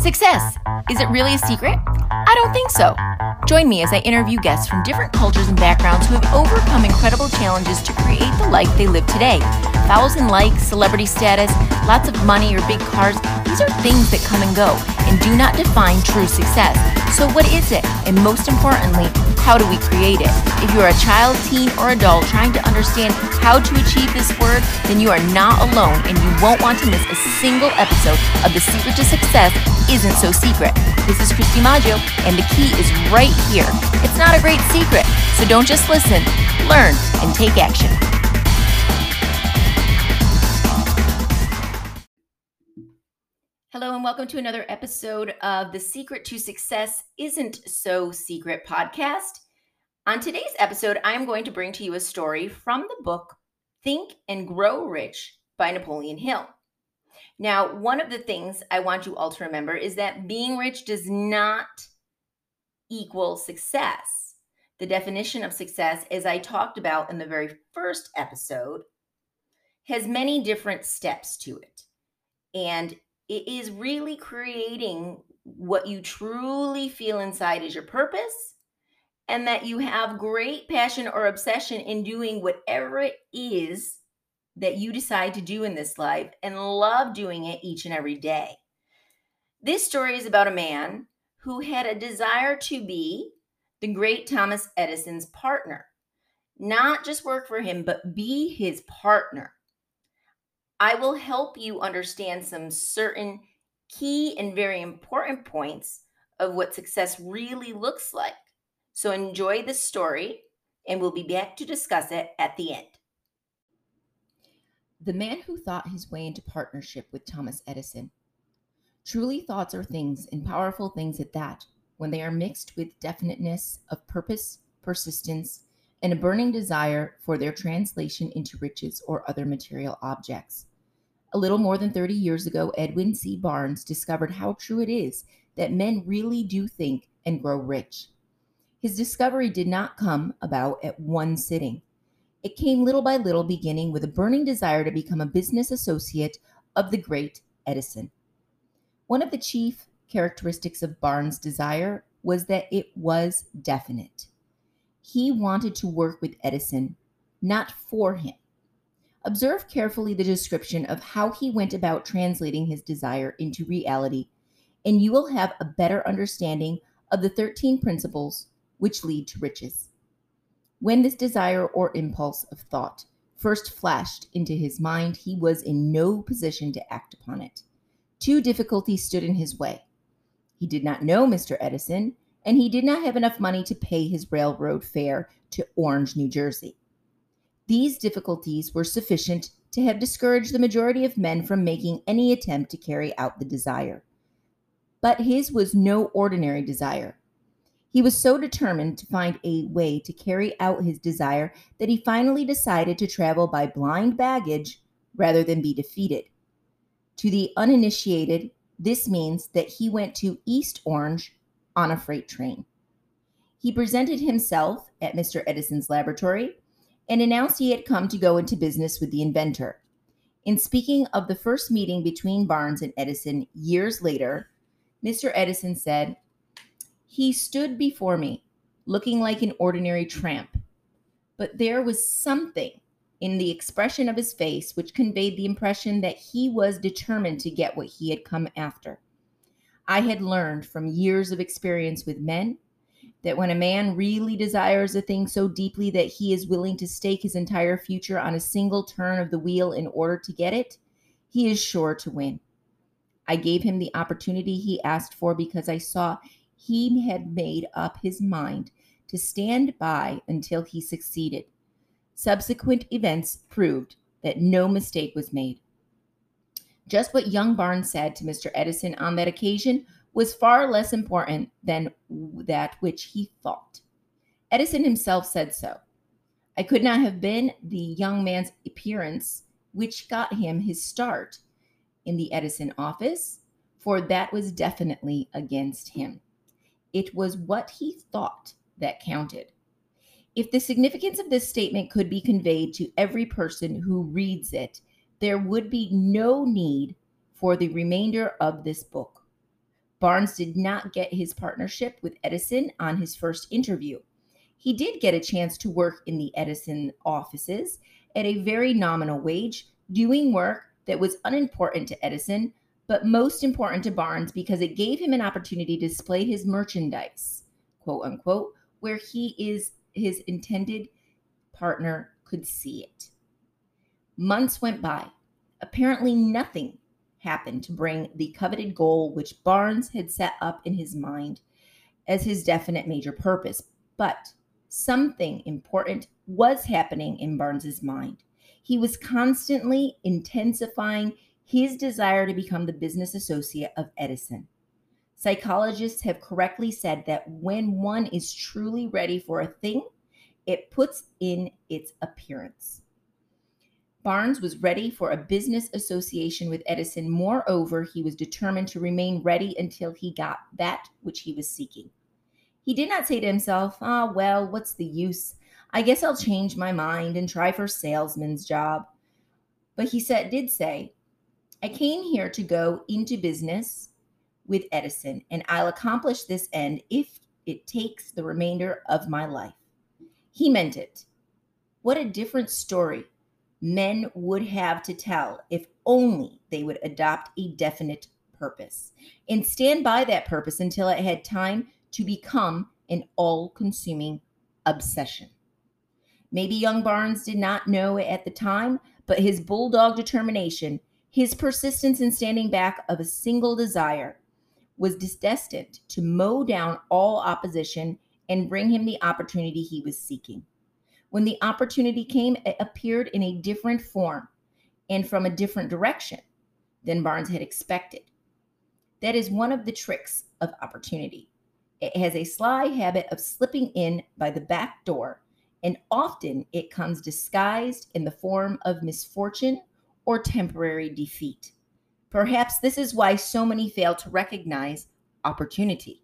Success. Is it really a secret? I don't think so. Join me as I interview guests from different cultures and backgrounds who have overcome incredible challenges to create the life they live today. Thousand likes, celebrity status, lots of money, or big cars, these are things that come and go and do not define true success. So, what is it? And most importantly, how do we create it? If you're a child, teen, or adult trying to understand how to achieve this word, then you are not alone and you won't want to miss a single episode of The Secret to Success Isn't So Secret. This is Kristi Maggio, and the key is right here. It's not a great secret, so don't just listen, learn, and take action. Hello, and welcome to another episode of The Secret to Success Isn't So Secret podcast. On today's episode, I am going to bring to you a story from the book Think and Grow Rich by Napoleon Hill. Now, one of the things I want you all to remember is that being rich does not equal success. The definition of success, as I talked about in the very first episode, has many different steps to it. And it is really creating what you truly feel inside is your purpose and that you have great passion or obsession in doing whatever it is that you decide to do in this life and love doing it each and every day. This story is about a man who had a desire to be the great Thomas Edison's partner, not just work for him, but be his partner. I will help you understand some certain key and very important points of what success really looks like. So enjoy the story, and we'll be back to discuss it at the end. The man who thought his way into partnership with Thomas Edison. Truly, thoughts are things, and powerful things at that, when they are mixed with definiteness of purpose, persistence, and a burning desire for their translation into riches or other material objects. A little more than 30 years ago, Edwin C. Barnes discovered how true it is that men really do think and grow rich. His discovery did not come about at one sitting. It came little by little, beginning with a burning desire to become a business associate of the great Edison. One of the chief characteristics of Barnes' desire was that it was definite. He wanted to work with Edison, not for him. Observe carefully the description of how he went about translating his desire into reality, and you will have a better understanding of the 13 principles which lead to riches. When this desire or impulse of thought first flashed into his mind, he was in no position to act upon it. Two difficulties stood in his way. He did not know Mr. Edison, and he did not have enough money to pay his railroad fare to Orange, New Jersey. These difficulties were sufficient to have discouraged the majority of men from making any attempt to carry out the desire. But his was no ordinary desire. He was so determined to find a way to carry out his desire that he finally decided to travel by blind baggage rather than be defeated. To the uninitiated, this means that he went to East Orange on a freight train. He presented himself at Mr. Edison's laboratory and announced he had come to go into business with the inventor. In speaking of the first meeting between Barnes and Edison years later, Mr. Edison said, He stood before me, looking like an ordinary tramp, but there was something in the expression of his face which conveyed the impression that he was determined to get what he had come after. I had learned from years of experience with men that when a man really desires a thing so deeply that he is willing to stake his entire future on a single turn of the wheel in order to get it, he is sure to win. I gave him the opportunity he asked for because I saw he had made up his mind to stand by until he succeeded. Subsequent events proved that no mistake was made. Just what young Barnes said to Mr. Edison on that occasion was far less important than that which he thought. Edison himself said so. I could not have been the young man's appearance which got him his start in the Edison office, for that was definitely against him. It was what he thought that counted. If the significance of this statement could be conveyed to every person who reads it, there would be no need for the remainder of this book. Barnes did not get his partnership with Edison on his first interview. He did get a chance to work in the Edison offices at a very nominal wage, doing work that was unimportant to Edison, but most important to Barnes because it gave him an opportunity to display his merchandise, quote unquote, where he is his intended partner could see it. Months went by. Apparently, nothing happened to bring the coveted goal which Barnes had set up in his mind as his definite major purpose. But something important was happening in Barnes's mind. He was constantly intensifying his desire to become the business associate of Edison. Psychologists have correctly said that when one is truly ready for a thing, it puts in its appearance. Barnes was ready for a business association with Edison. Moreover, he was determined to remain ready until he got that which he was seeking. He did not say to himself, Ah, well, what's the use? I guess I'll change my mind and try for a salesman's job. But he said, did say, I came here to go into business with Edison, and I'll accomplish this end if it takes the remainder of my life. He meant it. What a different story men would have to tell if only they would adopt a definite purpose and stand by that purpose until it had time to become an all consuming obsession. Maybe young Barnes did not know it at the time, but his bulldog determination, his persistence in standing back of a single desire, was destined to mow down all opposition and bring him the opportunity he was seeking. When the opportunity came, it appeared in a different form and from a different direction than Barnes had expected. That is one of the tricks of opportunity. It has a sly habit of slipping in by the back door, and often it comes disguised in the form of misfortune or temporary defeat. Perhaps this is why so many fail to recognize opportunity.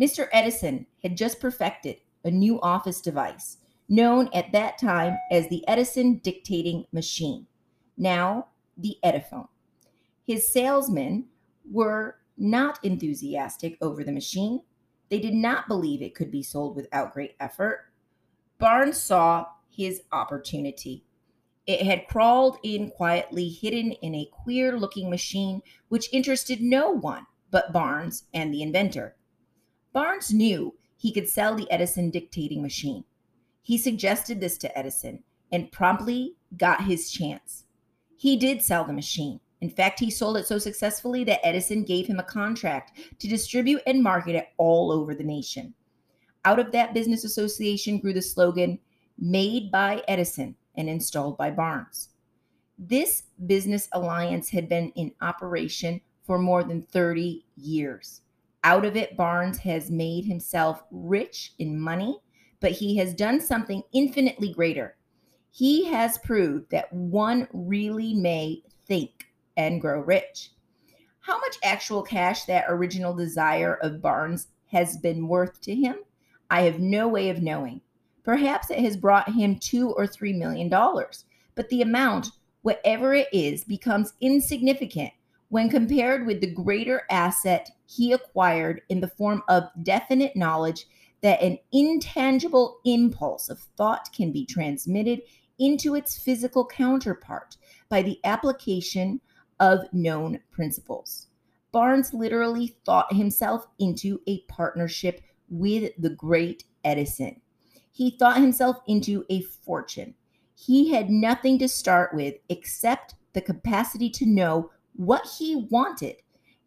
Mr. Edison had just perfected a new office device known at that time as the Edison dictating machine, now the Ediphone. His salesmen were not enthusiastic over the machine. They did not believe it could be sold without great effort. Barnes saw his opportunity. It had crawled in quietly, hidden in a queer looking machine which interested no one but Barnes and the inventor. Barnes knew he could sell the Edison dictating machine. He suggested this to Edison and promptly got his chance. He did sell the machine. In fact, he sold it so successfully that Edison gave him a contract to distribute and market it all over the nation. Out of that business association grew the slogan, Made by Edison and installed by Barnes. This business alliance had been in operation for more than 30 years. Out of it, Barnes has made himself rich in money, but he has done something infinitely greater. He has proved that one really may think and grow rich. How much actual cash that original desire of Barnes has been worth to him, I have no way of knowing. Perhaps it has brought him two or three million dollars, but the amount, whatever it is, becomes insignificant when compared with the greater asset he acquired in the form of definite knowledge that an intangible impulse of thought can be transmitted into its physical counterpart by the application of known principles. Barnes literally thought himself into a partnership with the great Edison. He thought himself into a fortune. He had nothing to start with except the capacity to know what he wanted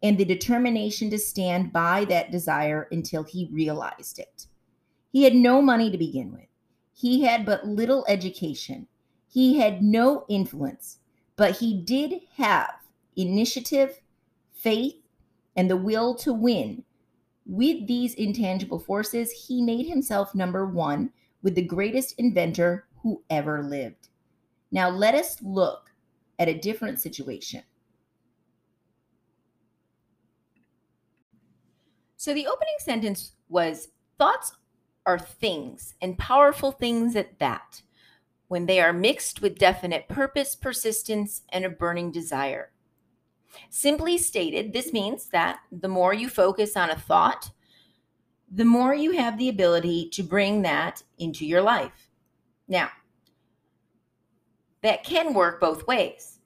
and the determination to stand by that desire until he realized it. He had no money to begin with. He had but little education. He had no influence, but he did have initiative, faith, and the will to win. With these intangible forces, he made himself number one with the greatest inventor who ever lived. Now, let us look at a different situation. So, the opening sentence was Thoughts are things, and powerful things at that, when they are mixed with definite purpose, persistence, and a burning desire. Simply stated, this means that the more you focus on a thought, the more you have the ability to bring that into your life. Now, that can work both ways.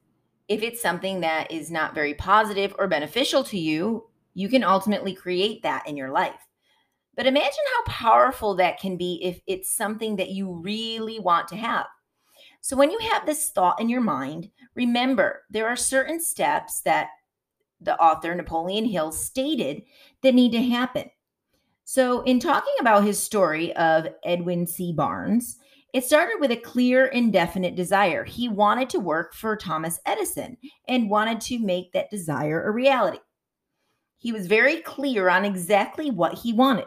If it's something that is not very positive or beneficial to you, you can ultimately create that in your life. But imagine how powerful that can be if it's something that you really want to have. So, when you have this thought in your mind, remember there are certain steps that the author Napoleon Hill stated that need to happen. So, in talking about his story of Edwin C. Barnes, it started with a clear, indefinite desire. He wanted to work for Thomas Edison and wanted to make that desire a reality. He was very clear on exactly what he wanted.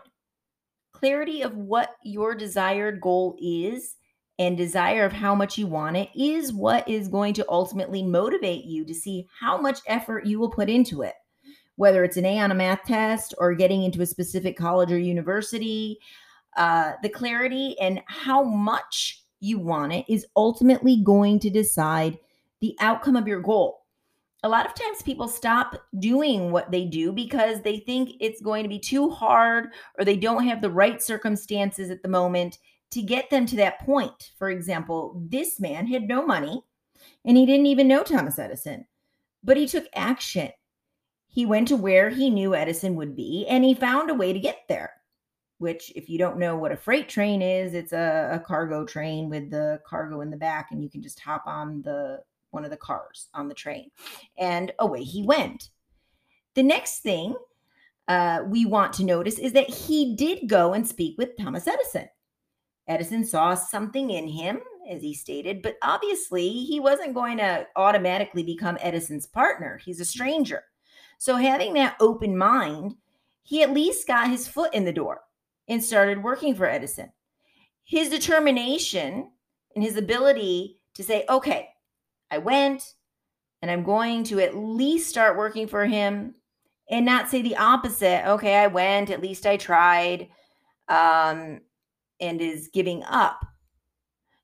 Clarity of what your desired goal is and desire of how much you want it is what is going to ultimately motivate you to see how much effort you will put into it. Whether it's an A on a math test or getting into a specific college or university, uh, the clarity and how much you want it is ultimately going to decide the outcome of your goal. A lot of times people stop doing what they do because they think it's going to be too hard or they don't have the right circumstances at the moment to get them to that point. For example, this man had no money and he didn't even know Thomas Edison, but he took action. He went to where he knew Edison would be and he found a way to get there. Which, if you don't know what a freight train is, it's a, a cargo train with the cargo in the back, and you can just hop on the one of the cars on the train. And away he went. The next thing uh, we want to notice is that he did go and speak with Thomas Edison. Edison saw something in him, as he stated, but obviously he wasn't going to automatically become Edison's partner. He's a stranger. So, having that open mind, he at least got his foot in the door and started working for Edison. His determination and his ability to say, okay, I went and I'm going to at least start working for him and not say the opposite. Okay, I went, at least I tried. Um, and is giving up.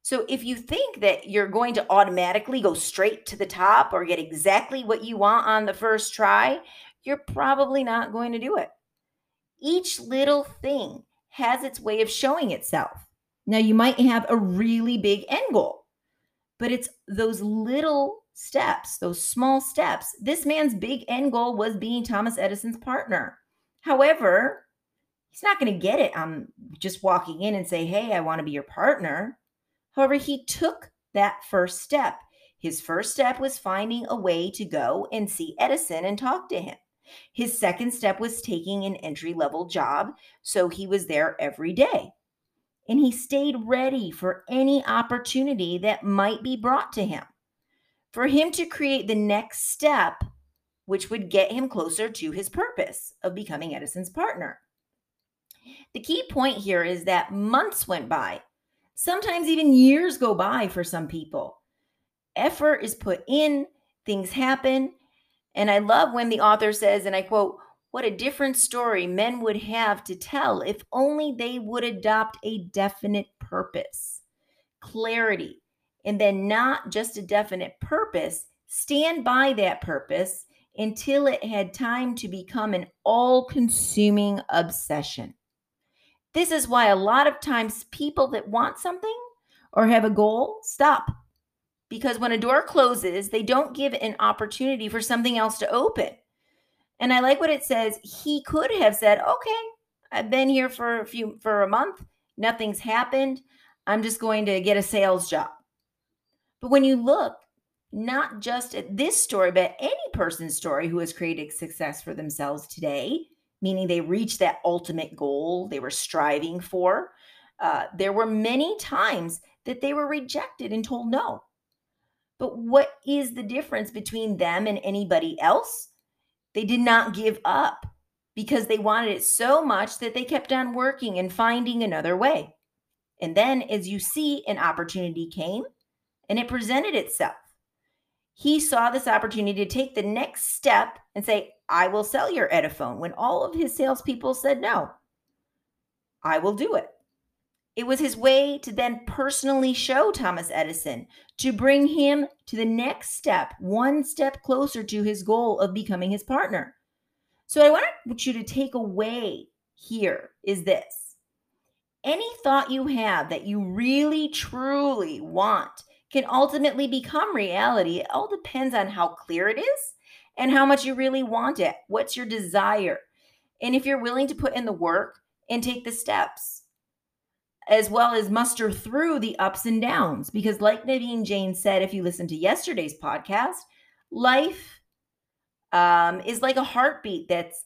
So if you think that you're going to automatically go straight to the top or get exactly what you want on the first try, you're probably not going to do it. Each little thing has its way of showing itself. Now, you might have a really big end goal, but it's those little steps, those small steps. This man's big end goal was being Thomas Edison's partner. However, he's not going to get it on just walking in and say, Hey, I want to be your partner. However, he took that first step. His first step was finding a way to go and see Edison and talk to him. His second step was taking an entry level job, so he was there every day. And he stayed ready for any opportunity that might be brought to him. For him to create the next step, which would get him closer to his purpose of becoming Edison's partner. The key point here is that months went by, sometimes even years go by for some people. Effort is put in, things happen. And I love when the author says, and I quote, what a different story men would have to tell if only they would adopt a definite purpose, clarity, and then not just a definite purpose, stand by that purpose until it had time to become an all consuming obsession. This is why a lot of times people that want something or have a goal stop. Because when a door closes, they don't give an opportunity for something else to open. And I like what it says. He could have said, "Okay, I've been here for a few for a month. Nothing's happened. I'm just going to get a sales job." But when you look not just at this story, but any person's story who has created success for themselves today, meaning they reached that ultimate goal they were striving for. Uh, there were many times that they were rejected and told no. But what is the difference between them and anybody else? They did not give up because they wanted it so much that they kept on working and finding another way. And then, as you see, an opportunity came and it presented itself. He saw this opportunity to take the next step and say, I will sell your Ediphone when all of his salespeople said no. I will do it. It was his way to then personally show Thomas Edison to bring him to the next step, one step closer to his goal of becoming his partner. So, I want you to take away here is this any thought you have that you really, truly want can ultimately become reality. It all depends on how clear it is and how much you really want it. What's your desire? And if you're willing to put in the work and take the steps as well as muster through the ups and downs. Because, like Naveen Jain said, if you listen to yesterday's podcast, life um, is like a heartbeat. That's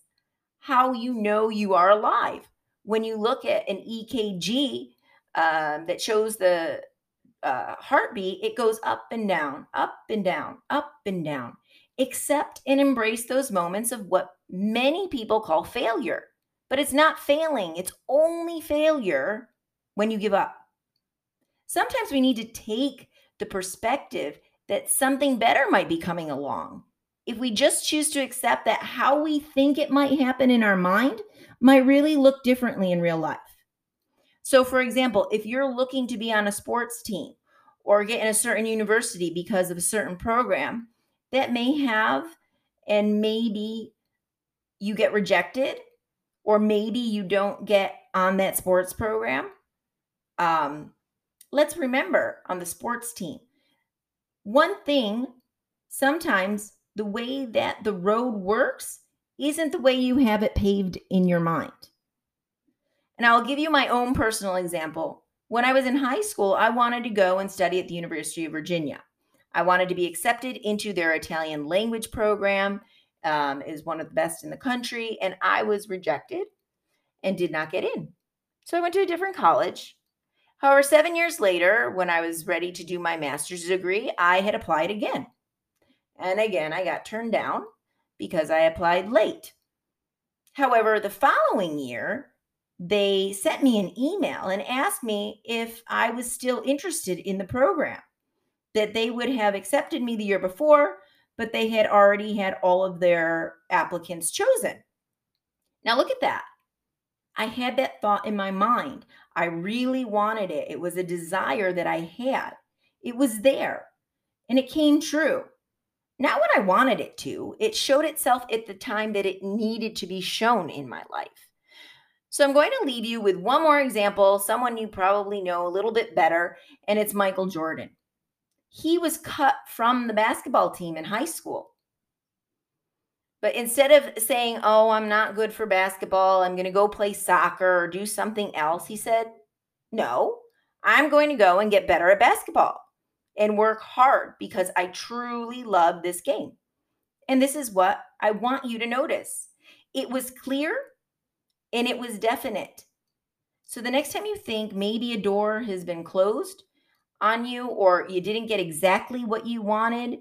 how you know you are alive. When you look at an EKG um, that shows the uh, heartbeat, it goes up and down, up and down, up and down. Accept and embrace those moments of what many people call failure. But it's not failing, it's only failure when you give up. Sometimes we need to take the perspective that something better might be coming along. If we just choose to accept that how we think it might happen in our mind might really look differently in real life. So, for example, if you're looking to be on a sports team or get in a certain university because of a certain program, that may have, and maybe you get rejected, or maybe you don't get on that sports program um, let's remember on the sports team, one thing sometimes the way that the road works isn't the way you have it paved in your mind. And I'll give you my own personal example. When I was in high school, I wanted to go and study at the University of Virginia. I wanted to be accepted into their Italian language program. Um, is one of the best in the country, and I was rejected and did not get in. So I went to a different college However, seven years later, when I was ready to do my master's degree, I had applied again. And again, I got turned down because I applied late. However, the following year, they sent me an email and asked me if I was still interested in the program, that they would have accepted me the year before, but they had already had all of their applicants chosen. Now, look at that. I had that thought in my mind. I really wanted it. It was a desire that I had. It was there and it came true. Not what I wanted it to. It showed itself at the time that it needed to be shown in my life. So I'm going to leave you with one more example, someone you probably know a little bit better, and it's Michael Jordan. He was cut from the basketball team in high school. But instead of saying, Oh, I'm not good for basketball, I'm going to go play soccer or do something else, he said, No, I'm going to go and get better at basketball and work hard because I truly love this game. And this is what I want you to notice it was clear and it was definite. So the next time you think maybe a door has been closed on you or you didn't get exactly what you wanted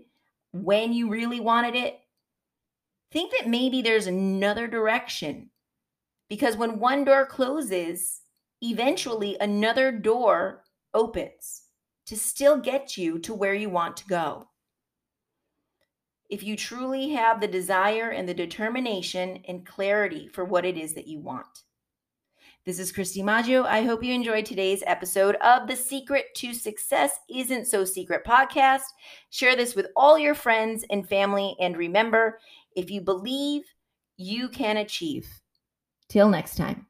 when you really wanted it, think that maybe there's another direction. Because when one door closes, eventually another door opens to still get you to where you want to go. If you truly have the desire and the determination and clarity for what it is that you want. This is Kristi Maggio. I hope you enjoyed today's episode of the Secret to Success Isn't So Secret podcast. Share this with all your friends and family. And remember, if you believe, you can achieve. Till next time.